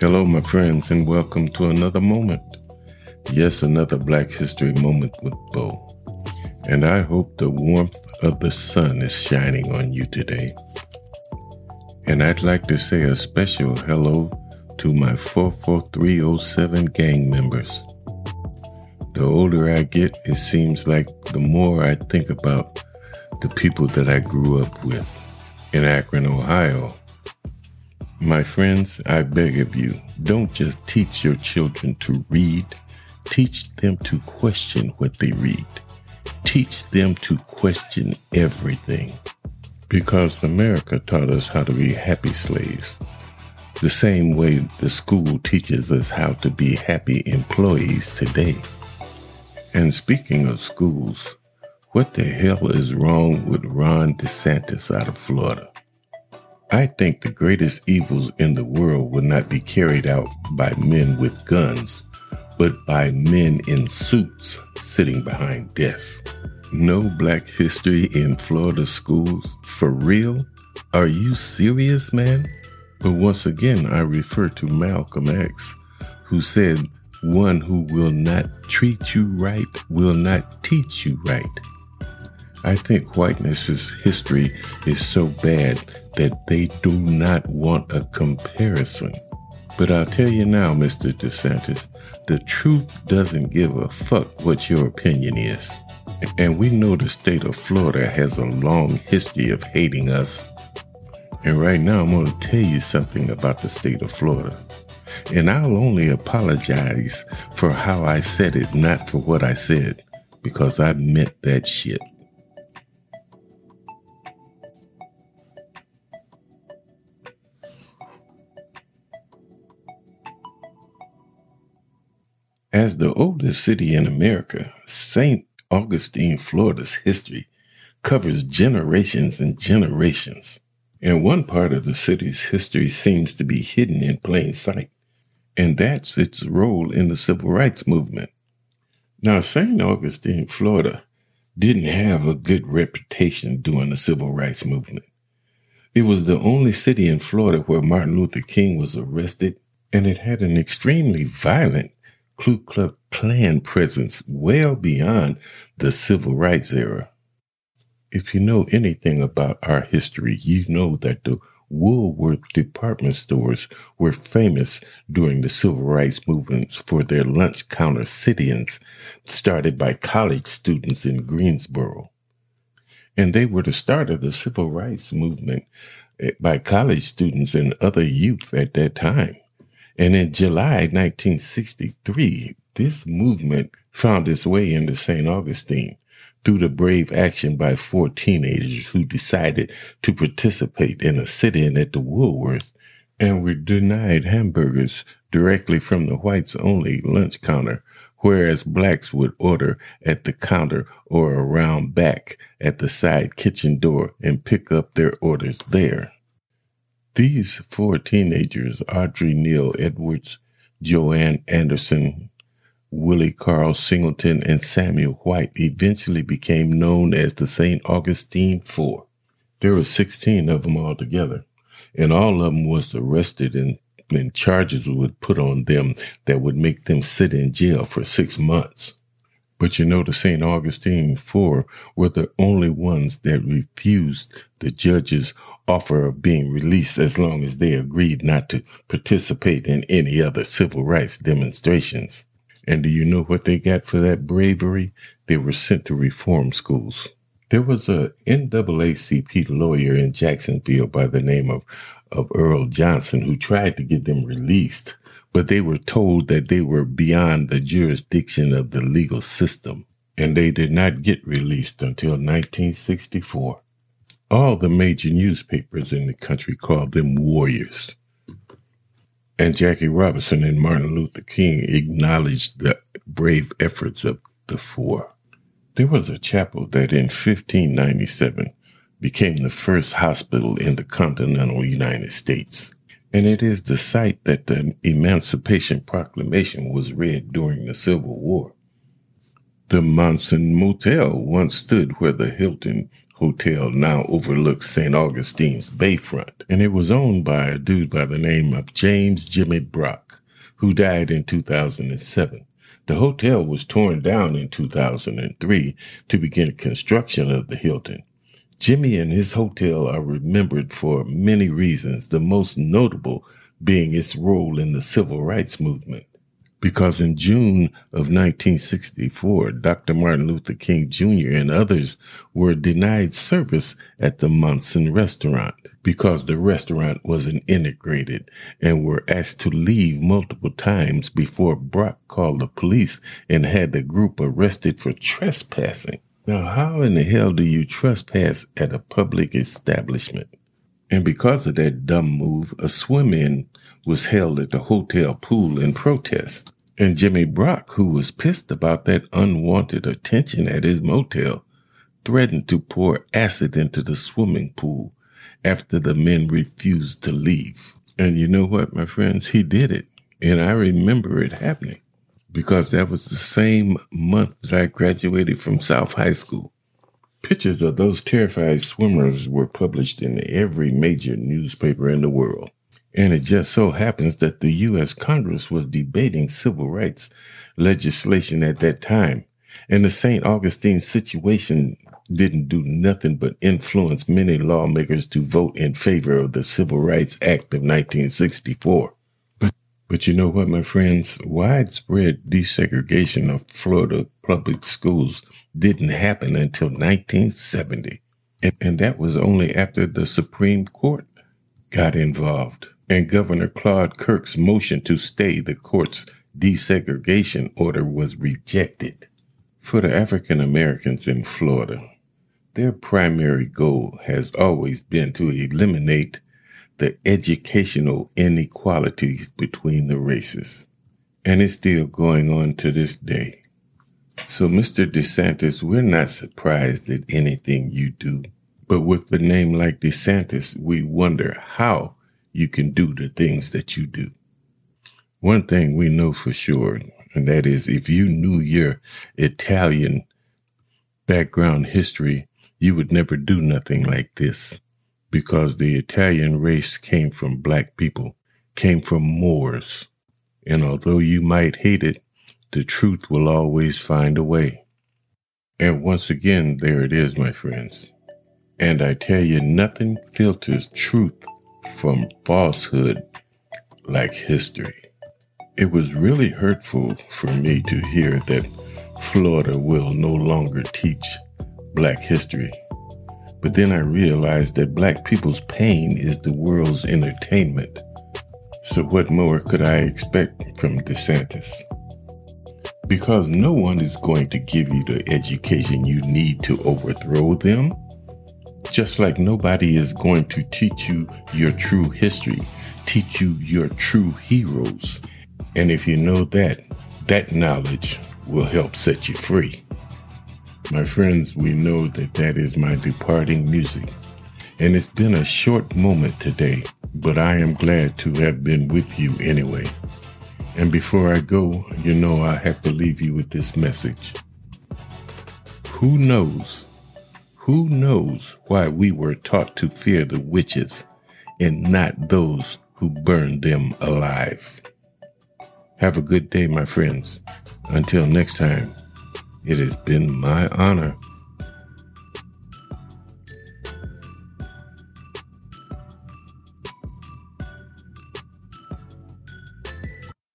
Hello, my friends, and welcome to another moment. Yes, another Black History moment with Bo. And I hope the warmth of the sun is shining on you today. And I'd like to say a special hello to my 44307 gang members. The older I get, it seems like the more I think about the people that I grew up with in Akron, Ohio. My friends, I beg of you, don't just teach your children to read, teach them to question what they read. Teach them to question everything. Because America taught us how to be happy slaves the same way the school teaches us how to be happy employees today. And speaking of schools, what the hell is wrong with Ron DeSantis out of Florida? I think the greatest evils in the world will not be carried out by men with guns, but by men in suits sitting behind desks. No black history in Florida schools? For real? Are you serious, man? But once again, I refer to Malcolm X, who said, One who will not treat you right will not teach you right. I think whiteness's history is so bad that they do not want a comparison. But I'll tell you now, Mr. DeSantis, the truth doesn't give a fuck what your opinion is. And we know the state of Florida has a long history of hating us and right now, I'm going to tell you something about the state of Florida. And I'll only apologize for how I said it, not for what I said, because I meant that shit. As the oldest city in America, St. Augustine, Florida's history covers generations and generations. And one part of the city's history seems to be hidden in plain sight, and that's its role in the civil rights movement. Now, St. Augustine, Florida, didn't have a good reputation during the civil rights movement. It was the only city in Florida where Martin Luther King was arrested, and it had an extremely violent Ku Klux Klan presence well beyond the civil rights era. If you know anything about our history, you know that the Woolworth department stores were famous during the civil rights movements for their lunch counter sit-ins started by college students in Greensboro. And they were the start of the civil rights movement eh, by college students and other youth at that time. And in July 1963, this movement found its way into St. Augustine through the brave action by four teenagers who decided to participate in a sit-in at the Woolworth and were denied hamburgers directly from the whites only lunch counter, whereas blacks would order at the counter or around back at the side kitchen door and pick up their orders there. These four teenagers, Audrey Neal Edwards, JoeAnn Anderson, Willie Carl Singleton and Samuel White eventually became known as the St. Augustine Four. There were 16 of them altogether, and all of them was arrested and, and charges would put on them that would make them sit in jail for six months. But you know, the St. Augustine Four were the only ones that refused the judge's offer of being released as long as they agreed not to participate in any other civil rights demonstrations. And do you know what they got for that bravery? They were sent to reform schools. There was a NAACP lawyer in Jacksonville by the name of, of Earl Johnson who tried to get them released, but they were told that they were beyond the jurisdiction of the legal system, and they did not get released until 1964. All the major newspapers in the country called them warriors and Jackie Robinson and Martin Luther King acknowledged the brave efforts of the four. There was a chapel that in 1597 became the first hospital in the continental United States. And it is the site that the Emancipation Proclamation was read during the Civil War. The Monson Motel once stood where the Hilton Hotel now overlooks St. Augustine's bayfront, and it was owned by a dude by the name of James Jimmy Brock, who died in 2007. The hotel was torn down in 2003 to begin construction of the Hilton. Jimmy and his hotel are remembered for many reasons, the most notable being its role in the civil rights movement because in June of 1964, Dr. Martin Luther King Jr. and others were denied service at the Monson restaurant because the restaurant wasn't integrated and were asked to leave multiple times before Brock called the police and had the group arrested for trespassing. Now, how in the hell do you trespass at a public establishment? And because of that dumb move, a swim in was held at the hotel pool in protest. And Jimmy Brock, who was pissed about that unwanted attention at his motel, threatened to pour acid into the swimming pool after the men refused to leave. And you know what, my friends? He did it. And I remember it happening because that was the same month that I graduated from South High School. Pictures of those terrified swimmers were published in every major newspaper in the world. And it just so happens that the U.S. Congress was debating civil rights legislation at that time. And the St. Augustine situation didn't do nothing but influence many lawmakers to vote in favor of the Civil Rights Act of 1964. But, but you know what, my friends? Widespread desegregation of Florida public schools didn't happen until 1970. And, and that was only after the Supreme Court got involved and Governor Claude Kirk's motion to stay the court's desegregation order was rejected. For the African Americans in Florida, their primary goal has always been to eliminate the educational inequalities between the races. And it's still going on to this day. So, Mr. DeSantis, we're not surprised at anything you do. But with a name like DeSantis, we wonder how you can do the things that you do. One thing we know for sure, and that is if you knew your Italian background history, you would never do nothing like this because the Italian race came from black people, came from Moors. And although you might hate it, the truth will always find a way. And once again, there it is, my friends. And I tell you, nothing filters truth from falsehood like history. It was really hurtful for me to hear that Florida will no longer teach black history. But then I realized that black people's pain is the world's entertainment. So what more could I expect from DeSantis? Because no one is going to give you the education you need to overthrow them. Just like nobody is going to teach you your true history, teach you your true heroes. And if you know that, that knowledge will help set you free. My friends, we know that that is my departing music. And it's been a short moment today, but I am glad to have been with you anyway. And before I go, you know I have to leave you with this message. Who knows who knows why we were taught to fear the witches and not those who burned them alive? Have a good day, my friends. Until next time, it has been my honor